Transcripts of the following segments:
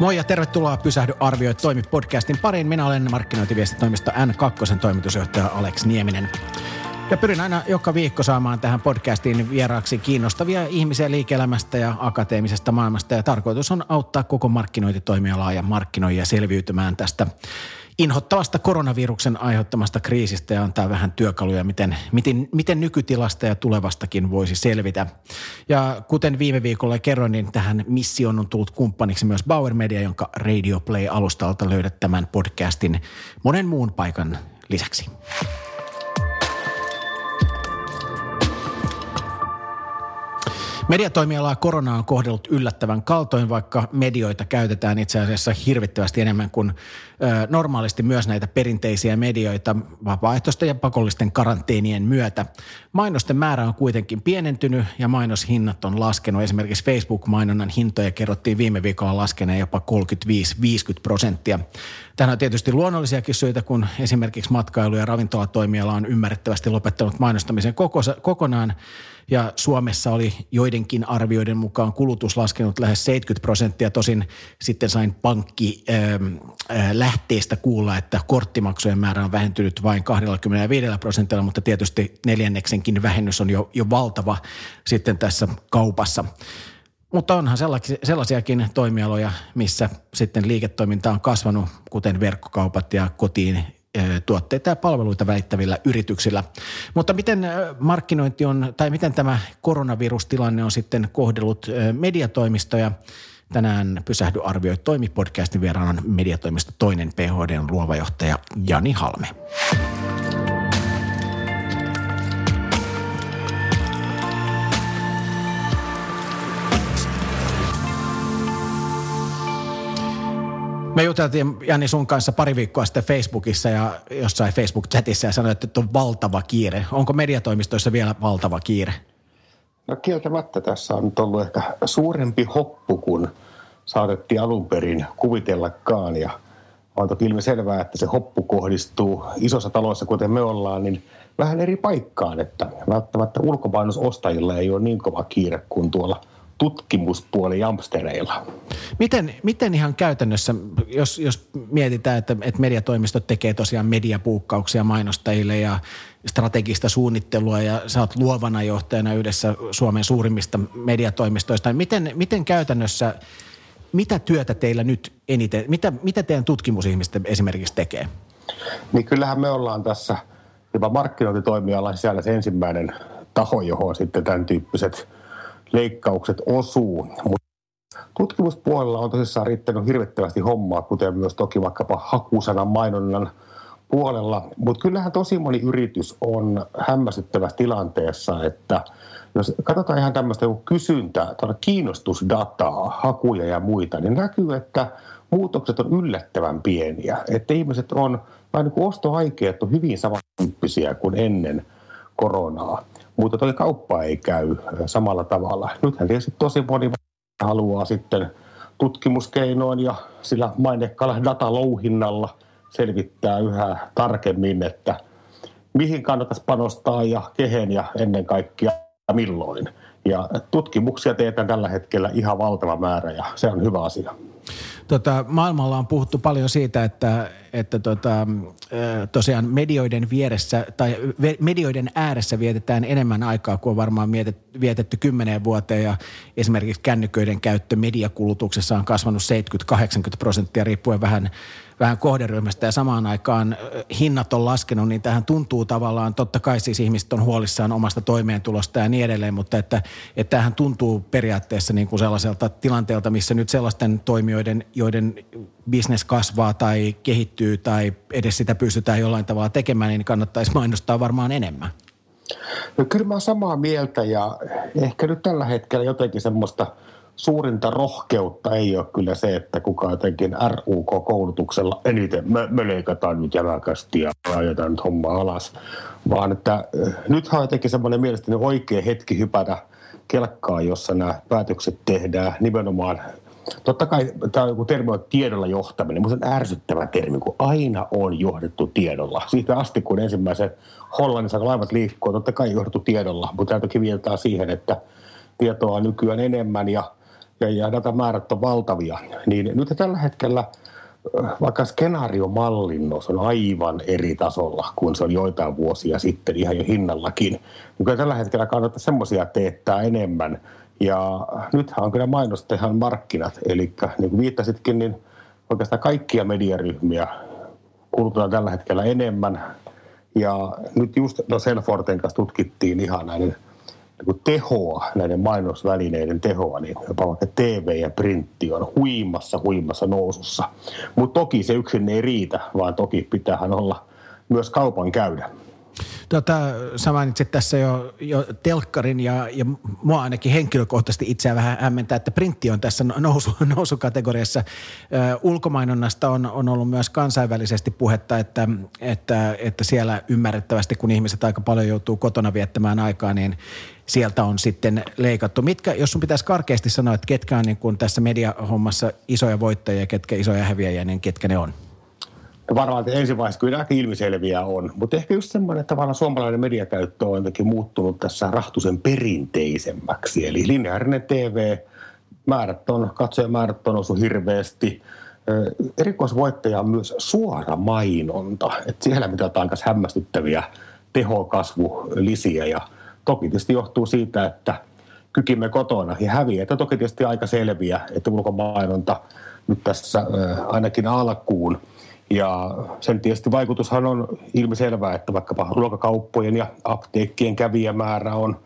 Moi ja tervetuloa Pysähdy arvioi toimi podcastin pariin. Minä olen markkinointiviestitoimisto N2 toimitusjohtaja Alex Nieminen. Ja pyrin aina joka viikko saamaan tähän podcastiin vieraaksi kiinnostavia ihmisiä liike-elämästä ja akateemisesta maailmasta. Ja tarkoitus on auttaa koko markkinointitoimialaa ja markkinoijia selviytymään tästä inhottavasta koronaviruksen aiheuttamasta kriisistä ja antaa vähän työkaluja, miten, miten, miten nykytilasta ja tulevastakin voisi selvitä. Ja kuten viime viikolla kerroin, niin tähän missioon on tullut kumppaniksi myös Bauer Media, jonka Radio Play-alustalta löydät tämän podcastin monen muun paikan lisäksi. Mediatoimialaa korona on kohdellut yllättävän kaltoin, vaikka medioita käytetään itse asiassa hirvittävästi enemmän kuin normaalisti myös näitä perinteisiä medioita vapaaehtoisten ja pakollisten karanteenien myötä. Mainosten määrä on kuitenkin pienentynyt ja mainoshinnat on laskenut. Esimerkiksi Facebook-mainonnan hintoja kerrottiin viime viikolla laskeneen jopa 35-50 prosenttia. Tähän on tietysti luonnollisiakin syitä, kun esimerkiksi matkailu- ja ravintolatoimiala on ymmärrettävästi lopettanut mainostamisen koko, kokonaan – ja Suomessa oli joidenkin arvioiden mukaan kulutus laskenut lähes 70 prosenttia. Tosin sitten sain pankki lähteestä kuulla, että korttimaksujen määrä on vähentynyt vain 25 prosentilla, mutta tietysti neljänneksenkin vähennys on jo, jo valtava sitten tässä kaupassa. Mutta onhan sellaisiakin toimialoja, missä sitten liiketoiminta on kasvanut, kuten verkkokaupat ja kotiin tuotteita ja palveluita välittävillä yrityksillä. Mutta miten markkinointi on, tai miten tämä koronavirustilanne on sitten kohdellut mediatoimistoja? Tänään Pysähdy arvioi toimi podcastin vieraana mediatoimisto toinen PHDn luova johtaja Jani Halme. Me juteltiin Jani sun kanssa pari viikkoa sitten Facebookissa ja jossain Facebook-chatissa ja sanoit, että on valtava kiire. Onko mediatoimistoissa vielä valtava kiire? No kieltämättä tässä on nyt ollut ehkä suurempi hoppu kuin saatettiin alun perin kuvitellakaan. Ja on toki selvää, että se hoppu kohdistuu isossa taloissa, kuten me ollaan, niin vähän eri paikkaan, että välttämättä ulkomainosostajilla ei ole niin kova kiire kuin tuolla – tutkimuspuoli jamstereilla. Miten, miten ihan käytännössä, jos, jos mietitään, että, että mediatoimistot tekee tosiaan mediapuukkauksia mainostajille ja strategista suunnittelua ja sä oot luovana johtajana yhdessä Suomen suurimmista mediatoimistoista, miten, miten käytännössä, mitä työtä teillä nyt eniten, mitä, mitä teidän tutkimusihmiset esimerkiksi tekee? Niin kyllähän me ollaan tässä jopa markkinointitoimialalla sisällä se ensimmäinen taho, johon sitten tämän tyyppiset – leikkaukset osuu. Mutta tutkimuspuolella on tosissaan riittänyt hirvittävästi hommaa, kuten myös toki vaikkapa hakusanan mainonnan puolella. Mutta kyllähän tosi moni yritys on hämmästyttävässä tilanteessa, että jos katsotaan ihan tämmöistä kysyntää, kiinnostusdataa, hakuja ja muita, niin näkyy, että muutokset on yllättävän pieniä. Että ihmiset on, vai niin ostoaikeet on hyvin samantyyppisiä kuin ennen koronaa mutta toi kauppa ei käy samalla tavalla. Nythän tietysti tosi moni haluaa sitten tutkimuskeinoin ja sillä mainekkaalla datalouhinnalla selvittää yhä tarkemmin, että mihin kannattaisi panostaa ja kehen ja ennen kaikkea milloin. Ja tutkimuksia teetään tällä hetkellä ihan valtava määrä ja se on hyvä asia. Tota, maailmalla on puhuttu paljon siitä, että, että tota, tosiaan medioiden vieressä tai medioiden ääressä vietetään enemmän aikaa kuin on varmaan vietetty kymmeneen vuoteen. Ja esimerkiksi kännyköiden käyttö mediakulutuksessa on kasvanut 70-80 prosenttia riippuen vähän vähän kohderyhmästä ja samaan aikaan hinnat on laskenut, niin tähän tuntuu tavallaan, totta kai siis ihmiset on huolissaan omasta toimeentulosta ja niin edelleen, mutta että, että tämähän tuntuu periaatteessa niin kuin sellaiselta tilanteelta, missä nyt sellaisten toimijoiden, joiden bisnes kasvaa tai kehittyy tai edes sitä pystytään jollain tavalla tekemään, niin kannattaisi mainostaa varmaan enemmän. No kyllä mä samaa mieltä ja ehkä nyt tällä hetkellä jotenkin semmoista – suurinta rohkeutta ei ole kyllä se, että kuka jotenkin RUK-koulutuksella eniten me, me leikataan nyt jämäkästi ja ajetaan nyt homma alas, vaan että eh, nythän on jotenkin semmoinen mielestäni oikea hetki hypätä kelkkaa, jossa nämä päätökset tehdään nimenomaan Totta kai tämä on joku termi on tiedolla johtaminen, se on ärsyttävä termi, kun aina on johdettu tiedolla. Siitä asti, kun ensimmäisen Hollannissa laivat liikkuu, totta kai johdettu tiedolla, mutta tämä toki viitataan siihen, että tietoa on nykyään enemmän ja ja, ja datamäärät on valtavia, niin nyt tällä hetkellä vaikka skenaariomallinnus on aivan eri tasolla kuin se oli joitain vuosia sitten ihan jo hinnallakin. Niin kyllä tällä hetkellä kannattaa semmoisia teettää enemmän. Ja nythän on kyllä mainostehan markkinat, eli niin kuin viittasitkin, niin oikeastaan kaikkia mediaryhmiä kulutetaan tällä hetkellä enemmän. Ja nyt just no Selforten kanssa tutkittiin ihan näiden niin tehoa, näiden mainosvälineiden tehoa, niin jopa vaikka TV ja printti on huimassa, huimassa nousussa. Mutta toki se yksin ei riitä, vaan toki pitäähän olla myös kaupan käydä. Tota, sä mainitsit tässä jo, jo telkkarin ja, ja mua ainakin henkilökohtaisesti itseä vähän hämmentää, että printti on tässä nousu, nousukategoriassa. Ö, ulkomainonnasta on, on ollut myös kansainvälisesti puhetta, että, että, että siellä ymmärrettävästi, kun ihmiset aika paljon joutuu kotona viettämään aikaa, niin sieltä on sitten leikattu. Mitkä, jos sun pitäisi karkeasti sanoa, että ketkä on niin kuin tässä mediahommassa isoja voittajia ketkä isoja häviäjiä, niin ketkä ne on? No varmaan että ensi vaiheessa kyllä aika ilmiselviä on, mutta ehkä just semmoinen, että tavallaan suomalainen mediakäyttö on jotenkin muuttunut tässä rahtusen perinteisemmäksi. Eli lineaarinen TV, määrät on, katsojamäärät on noussut hirveästi. Erikoisvoittaja on myös suora mainonta, että siellä mitataan myös hämmästyttäviä tehokasvulisiä ja toki tietysti johtuu siitä, että kykimme kotona ja häviää. Että toki tietysti aika selviä, että ulkomainonta nyt tässä ainakin alkuun – ja sen tietysti vaikutushan on ilmiselvää, että vaikkapa ruokakauppojen ja apteekkien kävijämäärä on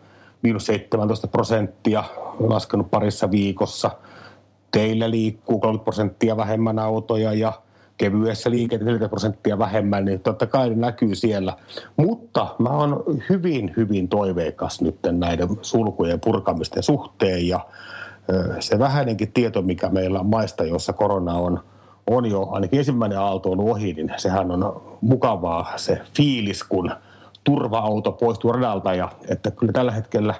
miinus 17 prosenttia laskenut parissa viikossa. Teillä liikkuu 30 prosenttia vähemmän autoja ja kevyessä liikenteessä 40 prosenttia vähemmän, niin totta kai ne näkyy siellä. Mutta mä oon hyvin, hyvin toiveikas nyt näiden sulkujen purkamisten suhteen ja se vähäinenkin tieto, mikä meillä on maista, jossa korona on – on jo ainakin ensimmäinen aalto on ohi, niin sehän on mukavaa se fiilis, kun turva-auto poistuu radalta ja että kyllä tällä hetkellä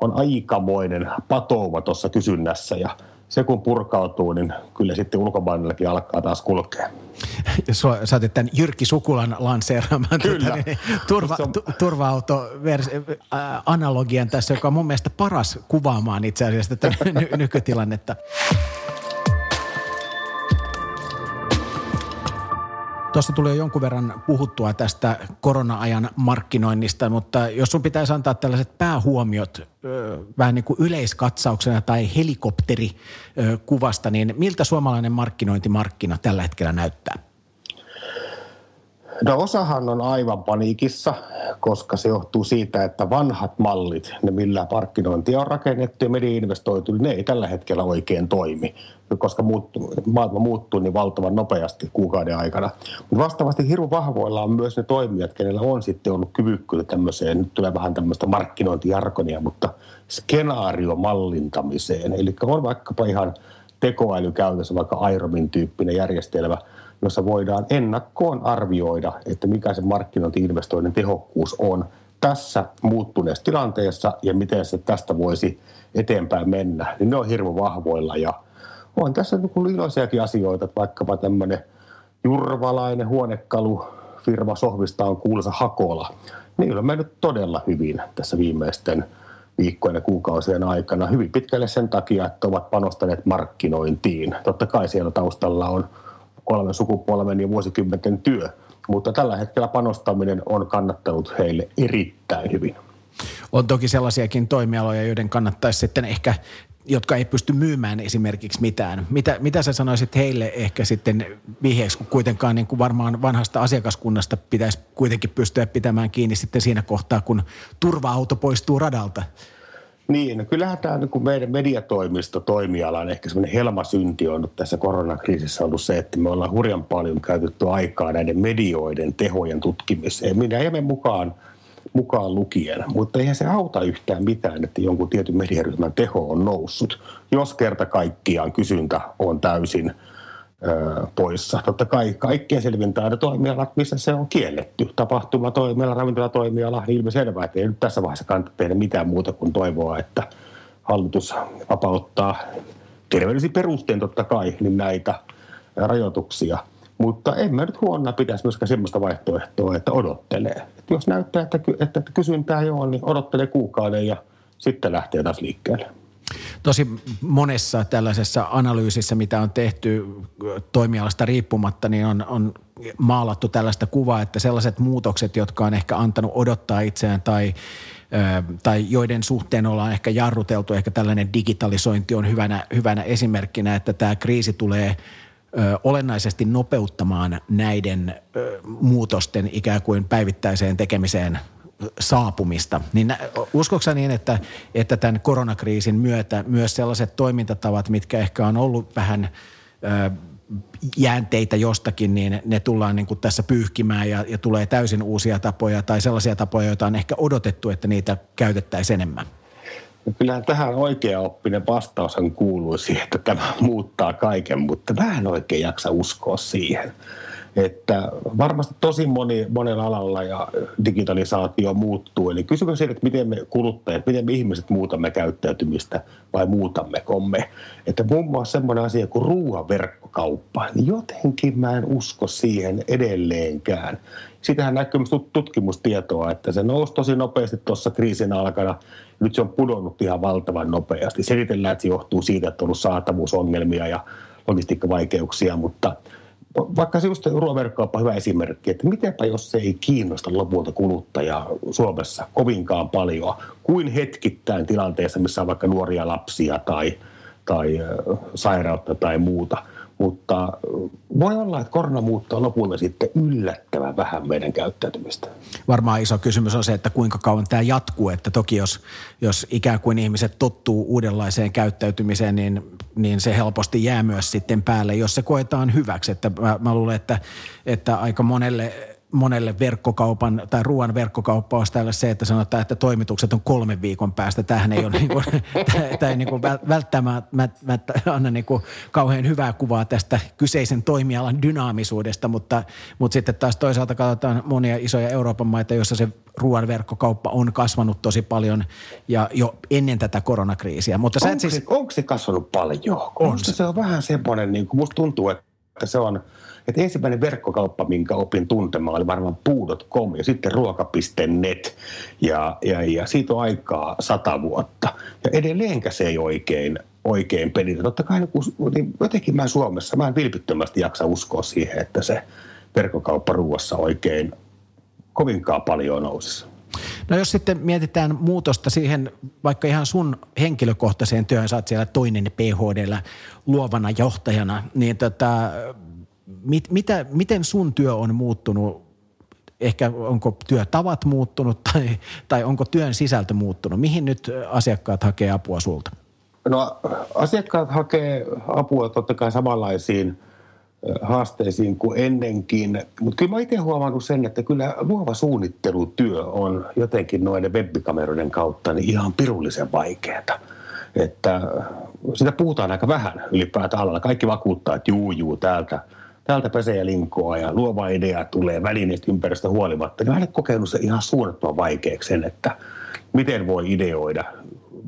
on aikamoinen patouma tuossa kysynnässä ja se kun purkautuu, niin kyllä sitten ulkomainellakin alkaa taas kulkea. Sä otit tämän Jyrki Sukulan lanseeraamaan tuota, niin, turva, tu, turva-auto-analogian tässä, joka on mun mielestä paras kuvaamaan itse asiassa tätä ny- nykytilannetta. Tuossa tuli jo jonkun verran puhuttua tästä korona-ajan markkinoinnista, mutta jos sun pitäisi antaa tällaiset päähuomiot vähän niin kuin yleiskatsauksena tai helikopterikuvasta, niin miltä suomalainen markkinointimarkkina tällä hetkellä näyttää? No osahan on aivan paniikissa, koska se johtuu siitä, että vanhat mallit, ne millä markkinointia on rakennettu ja media investoitu, ne ei tällä hetkellä oikein toimi, koska muuttuu, maailma muuttuu niin valtavan nopeasti kuukauden aikana. Mutta vastaavasti hirveän vahvoilla on myös ne toimijat, kenellä on sitten ollut kyvykkyyttä tämmöiseen, nyt tulee vähän tämmöistä markkinointijarkonia, mutta skenaariomallintamiseen. Eli on vaikkapa ihan tekoäly käytössä, vaikka Iromin tyyppinen järjestelmä – jossa voidaan ennakkoon arvioida, että mikä se markkinointi-investoinnin tehokkuus on tässä muuttuneessa tilanteessa ja miten se tästä voisi eteenpäin mennä, niin ne on hirveän vahvoilla ja on tässä niin iloisiakin asioita, että vaikkapa tämmöinen jurvalainen huonekalu firma Sohvista on kuuluisa Hakola. Niillä on mennyt todella hyvin tässä viimeisten viikkojen ja kuukausien aikana. Hyvin pitkälle sen takia, että ovat panostaneet markkinointiin. Totta kai siellä taustalla on kolmen sukupolven ja vuosikymmenten työ. Mutta tällä hetkellä panostaminen on kannattanut heille erittäin hyvin. On toki sellaisiakin toimialoja, joiden kannattaisi sitten ehkä jotka ei pysty myymään esimerkiksi mitään. Mitä, mitä sä sanoisit heille ehkä sitten vihjeeksi, kun kuitenkaan niin kuin varmaan vanhasta asiakaskunnasta pitäisi kuitenkin pystyä pitämään kiinni sitten siinä kohtaa, kun turva-auto poistuu radalta? Niin, no kyllähän tämä niin meidän mediatoimisto toimialan ehkä semmoinen helmasynti on tässä koronakriisissä ollut se, että me ollaan hurjan paljon käytetty aikaa näiden medioiden tehojen tutkimiseen. Minä emme mukaan, mukaan lukien, mutta eihän se auta yhtään mitään, että jonkun tietyn mediaryhmän teho on noussut, jos kerta kaikkiaan kysyntä on täysin – poissa. Totta kai kaikkien selvintää ne missä se on kielletty. Tapahtumatoimiala, ravintolatoimiala, niin ilmiselvää, että ei nyt tässä vaiheessa kannata tehdä mitään muuta kuin toivoa, että hallitus vapauttaa terveellisiin perusteen totta kai niin näitä rajoituksia. Mutta en mä nyt huono pitäisi myöskään sellaista vaihtoehtoa, että odottelee. Että jos näyttää, että, että, että kysyntää ei ole, niin odottelee kuukauden ja sitten lähtee taas liikkeelle. Tosi monessa tällaisessa analyysissä, mitä on tehty toimialasta riippumatta, niin on, on maalattu tällaista kuvaa, että sellaiset muutokset, jotka on ehkä antanut odottaa itseään tai tai joiden suhteen ollaan ehkä jarruteltu, ehkä tällainen digitalisointi on hyvänä, hyvänä esimerkkinä, että tämä kriisi tulee olennaisesti nopeuttamaan näiden muutosten ikään kuin päivittäiseen tekemiseen saapumista. Niin uskoksa niin, että, että tämän koronakriisin myötä myös sellaiset toimintatavat, mitkä ehkä on ollut vähän jäänteitä jostakin, niin ne tullaan niin kuin tässä pyyhkimään ja, ja tulee täysin uusia tapoja tai sellaisia tapoja, joita on ehkä odotettu, että niitä käytettäisiin enemmän. No kyllähän tähän oikea oppinen vastaushan kuuluu siihen, että tämä muuttaa kaiken, mutta mä en oikein jaksa uskoa siihen. Että varmasti tosi moni, monella alalla ja digitalisaatio muuttuu. Eli kysymys siitä, että miten me kuluttajat, miten me ihmiset muutamme käyttäytymistä vai muutammeko me. Että muun muassa semmoinen asia kuin ruoan verkkokauppa, niin jotenkin mä en usko siihen edelleenkään. Sitähän näkyy tutkimustietoa, että se nousi tosi nopeasti tuossa kriisin alkana. Nyt se on pudonnut ihan valtavan nopeasti. Selitellään, että se johtuu siitä, että on ollut saatavuusongelmia ja logistiikkavaikeuksia, mutta – vaikka se just ruoaverkkauppa hyvä esimerkki, että mitenpä jos se ei kiinnosta lopulta kuluttajaa Suomessa kovinkaan paljon kuin hetkittäin tilanteessa, missä on vaikka nuoria lapsia tai, tai sairautta tai muuta – mutta voi olla, että korona muuttaa lopulta sitten yllättävän vähän meidän käyttäytymistä. Varmaan iso kysymys on se, että kuinka kauan tämä jatkuu. Että toki jos, jos ikään kuin ihmiset tottuu uudenlaiseen käyttäytymiseen, niin, niin se helposti jää myös sitten päälle, jos se koetaan hyväksi. Että mä, mä luulen, että, että aika monelle monelle verkkokaupan tai ruoan verkkokauppa olisi täällä se, että sanotaan, että toimitukset on kolmen viikon päästä. Tämähän ei, ole niin kuin, tämä ei niin kuin välttämättä anna niin kuin kauhean hyvää kuvaa tästä kyseisen toimialan dynaamisuudesta, mutta, mutta sitten taas toisaalta katsotaan monia isoja Euroopan maita, joissa se ruoan verkkokauppa on kasvanut tosi paljon ja jo ennen tätä koronakriisiä. Mutta onko, siis... se, onko se kasvanut paljon? On se. se on vähän semmoinen, niin kuin musta tuntuu, että se on – että ensimmäinen verkkokauppa, minkä opin tuntemaan, oli varmaan puu.com ja sitten ruoka.net. Ja, ja, ja siitä on aikaa sata vuotta. Ja edelleenkä se ei oikein, oikein pelitä. Totta kai niin jotenkin mä Suomessa, mä en vilpittömästi jaksa uskoa siihen, että se verkkokauppa ruuassa oikein kovinkaan paljon nousisi. No jos sitten mietitään muutosta siihen vaikka ihan sun henkilökohtaiseen työhön, sä oot siellä toinen PHDllä luovana johtajana, niin tota, mit, mitä, miten sun työ on muuttunut? Ehkä onko työtavat muuttunut tai, tai onko työn sisältö muuttunut? Mihin nyt asiakkaat hakee apua sulta? No asiakkaat hakee apua totta kai samanlaisiin haasteisiin kuin ennenkin, mutta kyllä mä itse huomannut sen, että kyllä luova suunnittelutyö on jotenkin noiden webbikameroiden kautta niin ihan pirullisen vaikeaa. Että sitä puhutaan aika vähän ylipäätään alalla. Kaikki vakuuttaa, että juu, juu, täältä – täältä pesee ja linkoa ja luova idea tulee välineistä ympäristöstä huolimatta. Niin olen kokenut se ihan suunnattoman vaikeaksi sen, että miten voi ideoida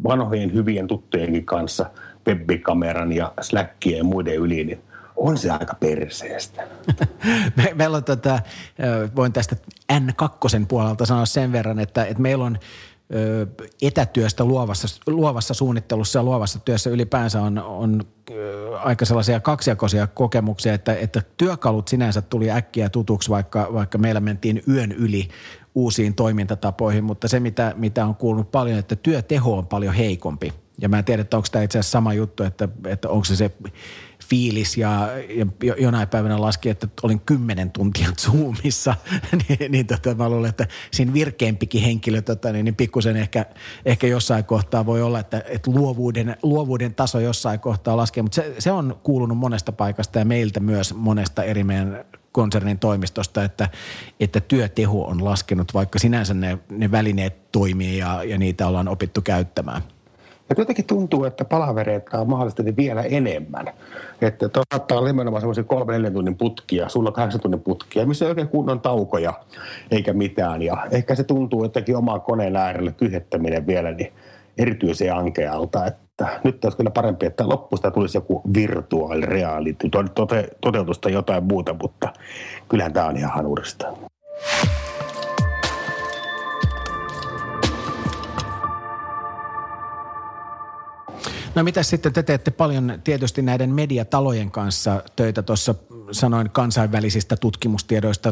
vanhojen hyvien tuttujenkin kanssa webbikameran ja Slackien ja muiden yli, niin on se aika perseestä. Me, meillä on tota, voin tästä N2 puolelta sanoa sen verran, että, että meillä on etätyöstä luovassa, luovassa suunnittelussa ja luovassa työssä ylipäänsä on, on aika sellaisia kaksijakoisia kokemuksia, että, että työkalut sinänsä tuli äkkiä tutuksi, vaikka, vaikka meillä mentiin yön yli uusiin toimintatapoihin, mutta se mitä, mitä on kuulunut paljon, että työteho on paljon heikompi. Ja mä en tiedä, että onko tämä itse asiassa sama juttu, että, että onko se se fiilis ja, ja jonain päivänä laski, että olin kymmenen tuntia Zoomissa, niin, niin tota, mä luulen, että siinä virkeämpikin henkilö tota, niin, niin pikkusen ehkä, ehkä jossain kohtaa voi olla, että, että luovuuden, luovuuden taso jossain kohtaa laskee, mutta se, se on kuulunut monesta paikasta ja meiltä myös monesta eri meidän konsernin toimistosta, että, että työteho on laskenut, vaikka sinänsä ne, ne välineet toimii ja, ja niitä ollaan opittu käyttämään. Ja jotenkin tuntuu, että palavereita on mahdollisesti vielä enemmän. Että saattaa olla nimenomaan semmoisia kolme neljän tunnin putkia, sulla kahdeksan tunnin putkia, missä ei oikein kunnon taukoja eikä mitään. Ja ehkä se tuntuu jotenkin oman koneen äärelle kyhettäminen vielä niin erityisen ankealta, että nyt olisi kyllä parempi, että loppuista tulisi joku virtuaali reality, tote, toteutusta jotain muuta, mutta kyllähän tämä on ihan hanurista. No mitä sitten te teette paljon tietysti näiden mediatalojen kanssa? Töitä tuossa sanoin kansainvälisistä tutkimustiedoista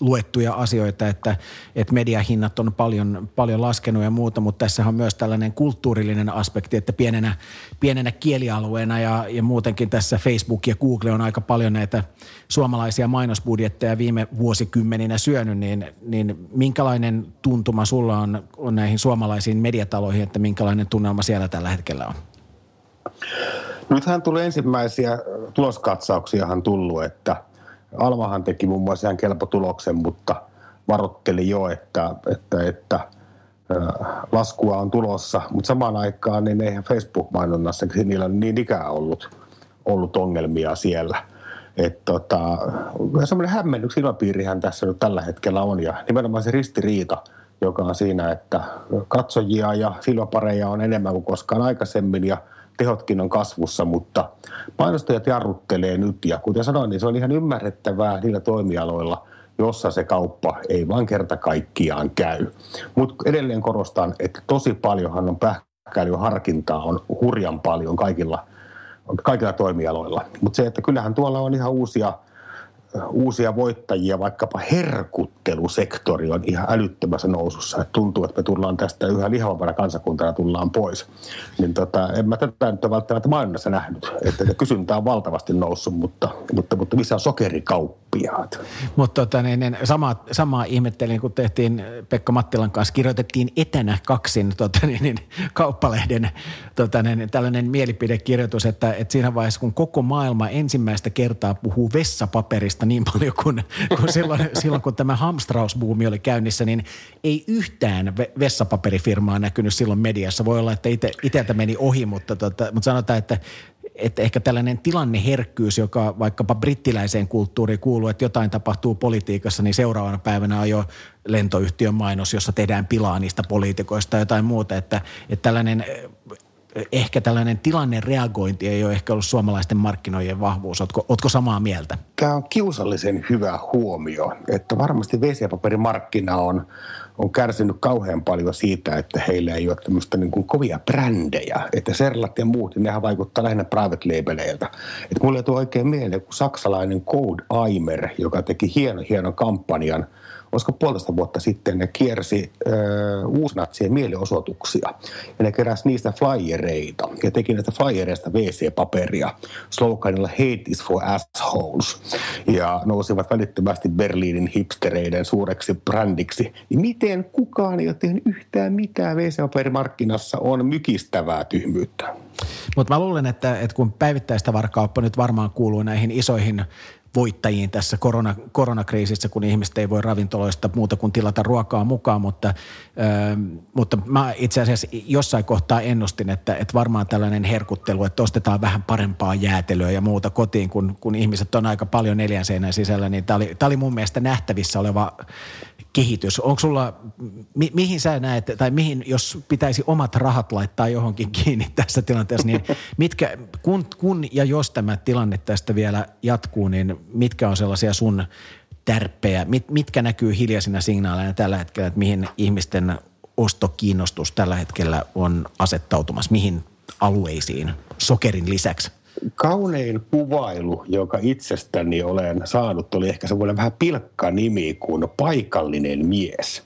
luettuja asioita, että, että mediahinnat on paljon, paljon laskenut ja muuta, mutta tässä on myös tällainen kulttuurillinen aspekti, että pienenä, pienenä kielialueena ja, ja muutenkin tässä Facebook ja Google on aika paljon näitä suomalaisia mainosbudjetteja viime vuosikymmeninä syönyt, niin, niin minkälainen tuntuma sulla on, on näihin suomalaisiin mediataloihin, että minkälainen tunnelma siellä tällä hetkellä on? Nythän tuli ensimmäisiä tuloskatsauksiahan tullut, että – Almahan teki muun muassa ihan kelpotuloksen, mutta varoitteli jo, että, että, että laskua on tulossa, mutta samaan aikaan niin eihän Facebook-mainonnassa niillä on niin ikään ollut, ollut ongelmia siellä. Että tota, semmoinen hämmennyksen ilmapiirihän tässä nyt tällä hetkellä on ja nimenomaan se ristiriita, joka on siinä, että katsojia ja silmäpareja on enemmän kuin koskaan aikaisemmin ja – tehotkin on kasvussa, mutta mainostajat jarruttelee nyt ja kuten sanoin, niin se on ihan ymmärrettävää niillä toimialoilla, jossa se kauppa ei vaan kerta kaikkiaan käy. Mutta edelleen korostan, että tosi paljonhan on pähkäilyharkintaa, on hurjan paljon kaikilla, kaikilla toimialoilla. Mutta se, että kyllähän tuolla on ihan uusia – uusia voittajia, vaikkapa herkuttelusektori on ihan älyttömässä nousussa. Että tuntuu, että me tullaan tästä yhä lihavampana kansakuntana tullaan pois. Niin tota, en mä tätä nyt ole välttämättä maailmassa nähnyt, että kysyntä on valtavasti noussut, mutta, mutta, mutta missä on sokerikauppiaat? Mutta tota, niin, niin, samaa, samaa ihmettelin, kun tehtiin Pekka Mattilan kanssa, kirjoitettiin etänä kaksin tota, niin, niin, kauppalehden tota, niin, tällainen mielipidekirjoitus, että, että siinä vaiheessa, kun koko maailma ensimmäistä kertaa puhuu vessapaperista, niin paljon kuin, kuin silloin, silloin, kun tämä hamstrausbuumi oli käynnissä, niin ei yhtään vessapaperifirmaa näkynyt silloin mediassa. Voi olla, että itseltä meni ohi, mutta, tota, mutta sanotaan, että että ehkä tällainen tilanneherkkyys, joka vaikkapa brittiläiseen kulttuuriin kuuluu, että jotain tapahtuu politiikassa, niin seuraavana päivänä on jo lentoyhtiön mainos, jossa tehdään pilaa niistä poliitikoista tai jotain muuta. Että, että tällainen ehkä tällainen tilanne reagointi ei ole ehkä ollut suomalaisten markkinoiden vahvuus. Ootko, ootko samaa mieltä? Tämä on kiusallisen hyvä huomio, että varmasti WC-paperimarkkina on, on kärsinyt kauhean paljon siitä, että heillä ei ole tämmöistä niin kuin kovia brändejä. Että Serlat ja muut, niin nehän vaikuttaa lähinnä private labeleilta. Että mulle tuo oikein mieleen, kun saksalainen Code Aimer, joka teki hieno, hienon kampanjan – olisiko puolitoista vuotta sitten ne kiersi ö, uusnatsien mielenosoituksia. Ja ne keräsi niistä flyereita ja teki näistä flyereista WC-paperia sloganilla Hate is for assholes. Ja nousivat välittömästi Berliinin hipstereiden suureksi brändiksi. Ja miten kukaan ei ole tehnyt yhtään mitään WC-paperimarkkinassa on mykistävää tyhmyyttä. Mutta mä luulen, että, että kun päivittäistä varkauppa nyt varmaan kuuluu näihin isoihin voittajiin tässä korona, koronakriisissä, kun ihmiset ei voi ravintoloista muuta kuin tilata ruokaa mukaan, mutta, ö, mutta mä itse asiassa jossain kohtaa ennustin, että, että varmaan tällainen herkuttelu, että ostetaan vähän parempaa jäätelöä ja muuta kotiin, kun, kun ihmiset on aika paljon neljän seinän sisällä, niin tämä oli, oli mun mielestä nähtävissä oleva kehitys. Onko sulla, mi, mihin sä näet, tai mihin, jos pitäisi omat rahat laittaa johonkin kiinni tässä tilanteessa, niin mitkä, kun, kun ja jos tämä tilanne tästä vielä jatkuu, niin mitkä on sellaisia sun tärppejä, mit, mitkä näkyy hiljaisina signaaleina tällä hetkellä, että mihin ihmisten ostokiinnostus tällä hetkellä on asettautumassa, mihin alueisiin sokerin lisäksi? Kaunein kuvailu, joka itsestäni olen saanut, oli ehkä semmoinen vähän pilkka nimi kuin paikallinen mies.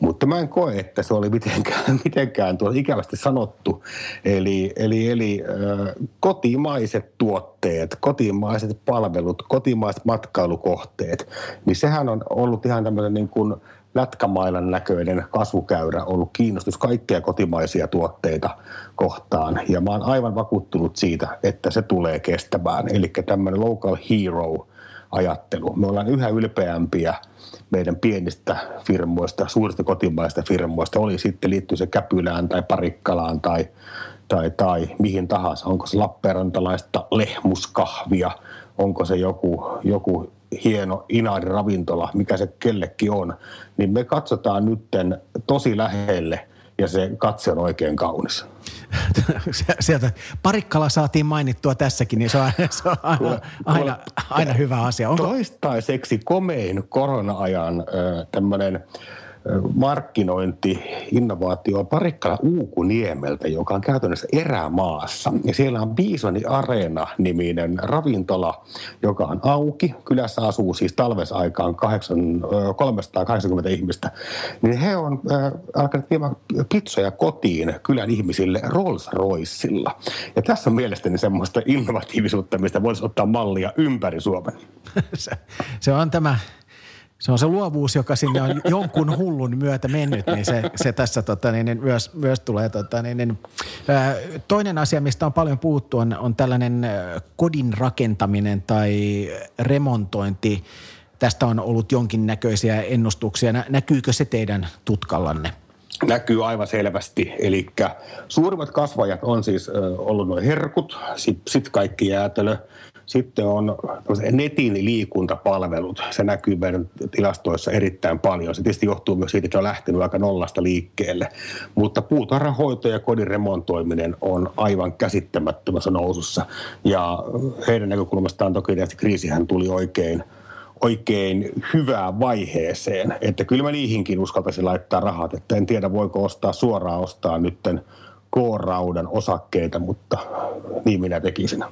Mutta mä en koe, että se oli mitenkään, mitenkään tuo ikävästi sanottu. Eli, eli, eli äh, kotimaiset tuotteet, kotimaiset palvelut, kotimaiset matkailukohteet, niin sehän on ollut ihan tämmöinen niin kuin – lätkämailan näköinen kasvukäyrä ollut kiinnostus kaikkia kotimaisia tuotteita kohtaan. Ja mä oon aivan vakuuttunut siitä, että se tulee kestämään. Eli tämmöinen local hero ajattelu. Me ollaan yhä ylpeämpiä meidän pienistä firmoista, suurista kotimaista firmoista, oli sitten liittyy se Käpylään tai Parikkalaan tai, tai, tai mihin tahansa. Onko se Lappeenrantalaista lehmuskahvia, onko se joku, joku hieno Inaari ravintola, mikä se kellekin on, niin me katsotaan nytten tosi lähelle ja se katse on oikein kaunis. Sieltä Parikkala saatiin mainittua tässäkin, niin se on, se on aina, aina, aina hyvä asia. Onko... Toistaiseksi komein korona-ajan tämmöinen markkinointi, innovaatio Parikkala Uukuniemeltä, joka on käytännössä erämaassa. Ja siellä on Biisoni Areena-niminen ravintola, joka on auki. Kylässä asuu siis talvesaikaan 8, 380 ihmistä. Niin he on äh, alkaneet viemään pizzoja kotiin kylän ihmisille Rolls Roycella. Ja tässä on mielestäni semmoista innovatiivisuutta, mistä voisi ottaa mallia ympäri Suomen. se on tämä se on se luovuus, joka sinne on jonkun hullun myötä mennyt, niin se, se tässä tota, niin, niin myös, myös tulee. Tota, niin, niin. Toinen asia, mistä on paljon puhuttu, on, on tällainen kodin rakentaminen tai remontointi. Tästä on ollut jonkinnäköisiä ennustuksia. Näkyykö se teidän tutkallanne? näkyy aivan selvästi. Eli suurimmat kasvajat on siis ollut noin herkut, sitten sit kaikki jäätelö, sitten on netin liikuntapalvelut. Se näkyy meidän tilastoissa erittäin paljon. Se tietysti johtuu myös siitä, että on lähtenyt aika nollasta liikkeelle. Mutta puutarhahoito ja kodin remontoiminen on aivan käsittämättömässä nousussa. Ja heidän näkökulmastaan toki tietysti kriisihän tuli oikein – oikein hyvään vaiheeseen. Että kyllä mä niihinkin uskaltaisin laittaa rahat. Että en tiedä, voiko ostaa suoraan ostaa nytten K-raudan osakkeita, mutta niin minä tekisin.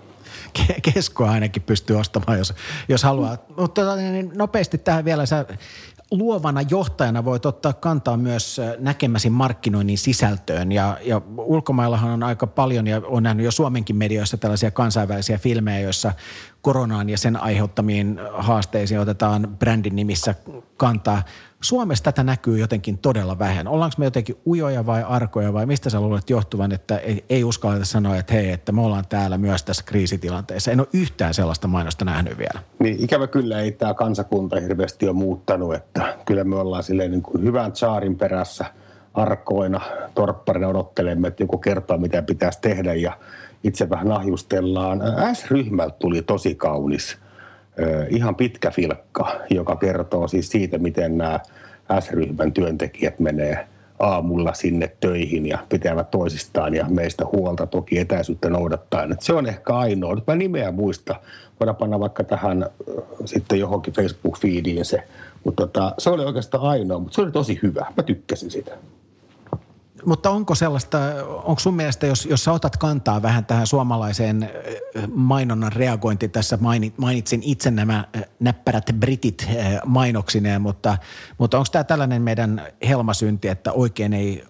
Keskoa ainakin pystyy ostamaan, jos, jos haluaa. Mutta tota, niin, niin nopeasti tähän vielä, sä luovana johtajana voit ottaa kantaa myös näkemäsi markkinoinnin sisältöön. Ja, ja ulkomaillahan on aika paljon, ja on nähnyt jo Suomenkin medioissa tällaisia kansainvälisiä filmejä, joissa koronaan ja sen aiheuttamiin haasteisiin otetaan brändin nimissä kantaa. Suomessa tätä näkyy jotenkin todella vähän. Ollaanko me jotenkin ujoja vai arkoja vai mistä sä luulet johtuvan, että ei, ei uskalleta sanoa, että hei, että me ollaan täällä myös tässä kriisitilanteessa. En ole yhtään sellaista mainosta nähnyt vielä. Niin ikävä kyllä ei tämä kansakunta hirveästi ole muuttanut, että kyllä me ollaan silleen niin kuin hyvän saarin perässä arkoina, torpparina odottelemme, että joku kertoo mitä pitäisi tehdä ja itse vähän ahjustellaan. S-ryhmältä tuli tosi kaunis ihan pitkä filkka, joka kertoo siis siitä, miten nämä S-ryhmän työntekijät menee aamulla sinne töihin ja pitävät toisistaan ja meistä huolta toki etäisyyttä noudattaen. Se on ehkä ainoa. Nyt mä nimeä muista. Voidaan panna vaikka tähän sitten johonkin Facebook-feediin se. Mutta tota, se oli oikeastaan ainoa, mutta se oli tosi hyvä. Mä tykkäsin sitä. Mutta onko sellaista, onko sun mielestä, jos, jos sä otat kantaa vähän tähän suomalaiseen mainonnan reagointiin, tässä mainitsin itse nämä näppärät britit mainoksineen, mutta, mutta onko tämä tällainen meidän helmasynti, että oikein ei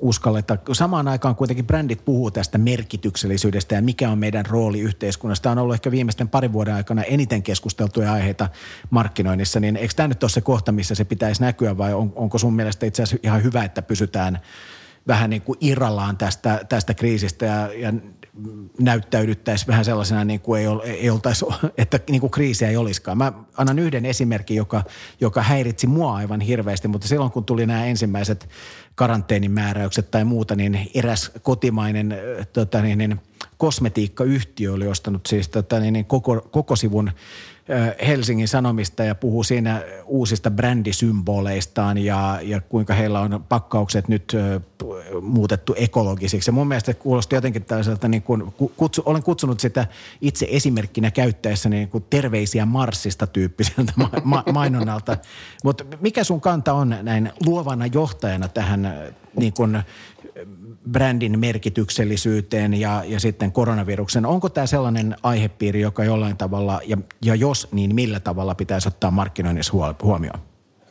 uskalleta. Samaan aikaan kuitenkin brändit puhuu tästä merkityksellisyydestä ja mikä on meidän rooli yhteiskunnassa. Tämä on ollut ehkä viimeisten parin vuoden aikana eniten keskusteltuja aiheita markkinoinnissa, niin eikö tämä nyt ole se kohta, missä se pitäisi näkyä vai on, onko sun mielestä itse asiassa ihan hyvä, että pysytään vähän niin kuin irrallaan tästä, tästä kriisistä ja, ja näyttäydyttäisiin vähän sellaisena, niin kuin ei, ol, ei oltaisi, että niin kuin kriisiä ei olisikaan. Mä annan yhden esimerkin, joka, joka häiritsi mua aivan hirveästi, mutta silloin kun tuli nämä ensimmäiset karanteenimääräykset tai muuta, niin eräs kotimainen tota niin, niin, kosmetiikkayhtiö oli ostanut siis tota niin, niin koko, koko sivun Helsingin Sanomista ja puhuu siinä uusista brändisymboleistaan ja, ja kuinka heillä on pakkaukset nyt muutettu ekologisiksi. Ja mun mielestä kuulosti jotenkin tällaiselta, niin kuin, kutsu, olen kutsunut sitä itse esimerkkinä käyttäessä niin kuin terveisiä Marsista tyyppiseltä ma- ma- mainonnalta. Mutta mikä sun kanta on näin luovana johtajana tähän niin kuin brändin merkityksellisyyteen ja, ja sitten koronaviruksen. Onko tämä sellainen aihepiiri, joka jollain tavalla, ja, ja jos, niin millä tavalla pitäisi ottaa markkinoinnissa huomioon?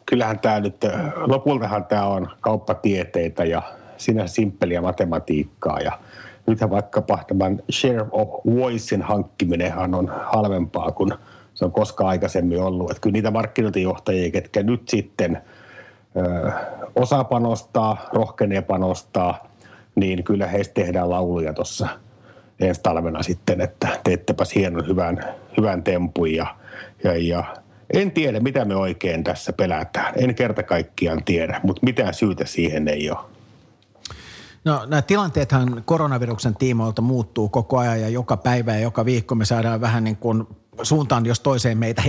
Kyllähän tämä nyt, lopultahan tämä on kauppatieteitä ja sinä simppeliä matematiikkaa ja nythän vaikkapa tämän share of voicein hankkiminenhan on halvempaa kuin se on koskaan aikaisemmin ollut. Että kyllä niitä markkinointijohtajia, ketkä nyt sitten osaa panostaa, rohkenee panostaa, niin kyllä heistä tehdään lauluja tuossa ensi talvena sitten, että teettepäs hienon hyvän, hyvän tempun ja, ja, ja en tiedä, mitä me oikein tässä pelätään. En kerta kaikkiaan tiedä, mutta mitään syytä siihen ei ole. No nämä tilanteethan koronaviruksen tiimoilta muuttuu koko ajan ja joka päivä ja joka viikko me saadaan vähän niin kuin suuntaan jos toiseen meitä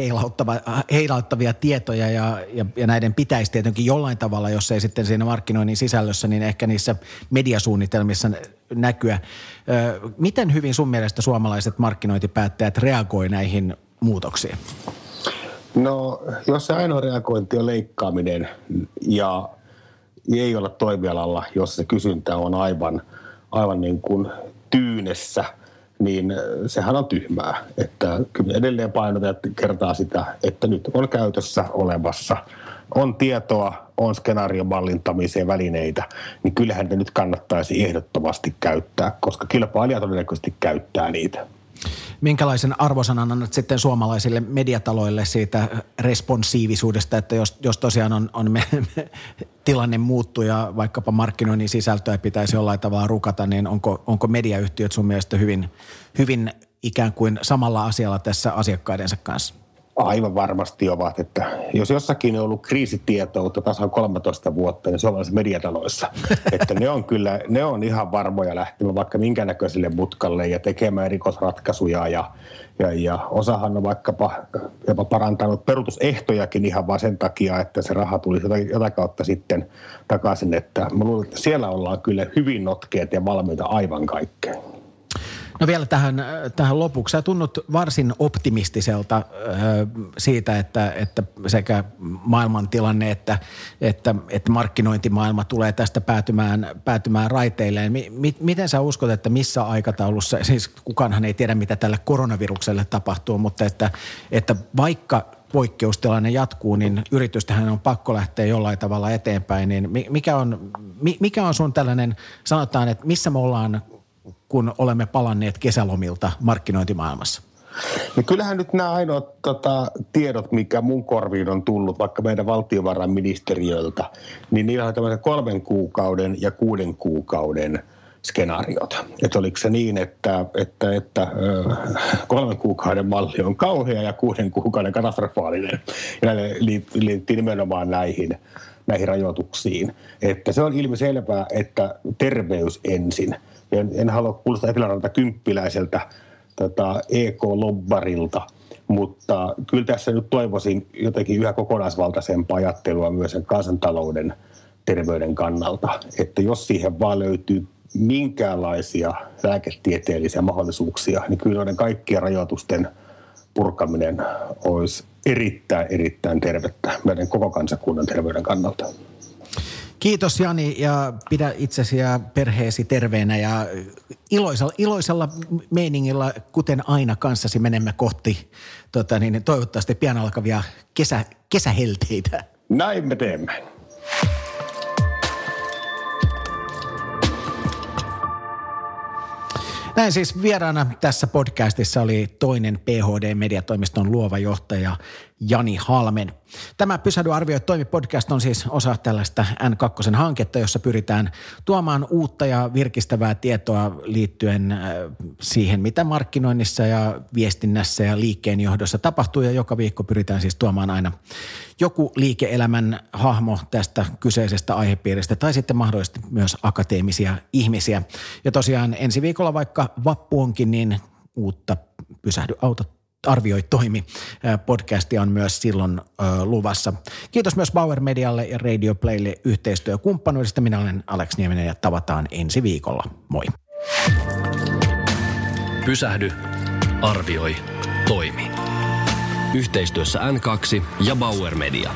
heilauttavia tietoja ja, ja, ja näiden pitäisi tietenkin jollain tavalla, jos ei sitten siinä markkinoinnin sisällössä, niin ehkä niissä mediasuunnitelmissa näkyä. Miten hyvin sun mielestä suomalaiset markkinointipäättäjät reagoi näihin muutoksiin? No, jos se ainoa reagointi on leikkaaminen ja ei olla toimialalla, jossa se kysyntä on aivan, aivan niin kuin tyynessä, niin sehän on tyhmää. Että kyllä edelleen painotetaan kertaa sitä, että nyt on käytössä olemassa, on tietoa, on skenaariomallintamiseen välineitä, niin kyllähän ne nyt kannattaisi ehdottomasti käyttää, koska kilpailija todennäköisesti käyttää niitä. Minkälaisen arvosanan annat sitten suomalaisille mediataloille siitä responsiivisuudesta, että jos, jos tosiaan on, on me, me, tilanne muuttuu ja vaikkapa markkinoinnin sisältöä pitäisi jollain tavalla rukata, niin onko, onko mediayhtiöt sun mielestä hyvin, hyvin ikään kuin samalla asialla tässä asiakkaidensa kanssa? Aivan varmasti ovat, että jos jossakin on ollut kriisitietoutta tasan 13 vuotta, niin suomalaisissa mediataloissa, että ne on kyllä, ne on ihan varmoja lähtemään vaikka minkä näköiselle mutkalle ja tekemään rikosratkaisuja ja, ja, ja osahan on vaikkapa jopa parantanut perutusehtojakin ihan vaan sen takia, että se raha tuli jotain kautta sitten takaisin, että mä luulen, että siellä ollaan kyllä hyvin notkeet ja valmiita aivan kaikkeen. No vielä tähän, tähän lopuksi. Sä tunnut varsin optimistiselta äh, siitä, että, että sekä maailmantilanne että, että, että markkinointimaailma tulee tästä päätymään, päätymään raiteilleen. Mi, miten sä uskot, että missä aikataulussa, siis kukaanhan ei tiedä mitä tälle koronavirukselle tapahtuu, mutta että, että vaikka poikkeustilanne jatkuu, niin yritystähän on pakko lähteä jollain tavalla eteenpäin. Niin mikä on, mikä on sun tällainen, sanotaan, että missä me ollaan kun olemme palanneet kesälomilta markkinointimaailmassa? No kyllähän nyt nämä ainoat tota, tiedot, mikä mun korviin on tullut vaikka meidän valtiovarainministeriöltä, niin niillä on tämmöisen kolmen kuukauden ja kuuden kuukauden skenaariot. Että oliko se niin, että, että, että kolmen kuukauden malli on kauhea ja kuuden kuukauden katastrofaalinen. Ja liittyy nimenomaan näihin, näihin rajoituksiin. Että se on ilmiselvää, että terveys ensin – en, en halua kuulostaa Eteläranta kymppiläiseltä tota, EK-lobbarilta, mutta kyllä tässä nyt toivoisin jotenkin yhä kokonaisvaltaisempaa ajattelua myös sen kansantalouden terveyden kannalta. Että jos siihen vaan löytyy minkäänlaisia lääketieteellisiä mahdollisuuksia, niin kyllä noiden kaikkien rajoitusten purkaminen olisi erittäin, erittäin tervettä meidän koko kansakunnan terveyden kannalta. Kiitos Jani ja pidä itsesi ja perheesi terveenä ja iloisella, iloisella meiningillä, kuten aina kanssasi menemme kohti tota niin, toivottavasti pian alkavia kesä, kesähelteitä. Näin me teemme. Näin siis vieraana tässä podcastissa oli toinen PHD-mediatoimiston luova johtaja Jani Halmen. Tämä Pysähdy arvioi toimi podcast on siis osa tällaista N2-hanketta, jossa pyritään tuomaan uutta ja virkistävää tietoa liittyen äh, siihen, mitä markkinoinnissa ja viestinnässä ja liikkeenjohdossa tapahtuu. Ja joka viikko pyritään siis tuomaan aina joku liike-elämän hahmo tästä kyseisestä aihepiiristä tai sitten mahdollisesti myös akateemisia ihmisiä. Ja tosiaan ensi viikolla vaikka vappu onkin, niin uutta Pysähdy auta arvioi toimi. Podcastia on myös silloin ö, luvassa. Kiitos myös Bauer Medialle ja Radio Playlle yhteistyökumppanuudesta. Minä olen Alex Nieminen ja tavataan ensi viikolla. Moi. Pysähdy, arvioi, toimi. Yhteistyössä N2 ja Bauer Media.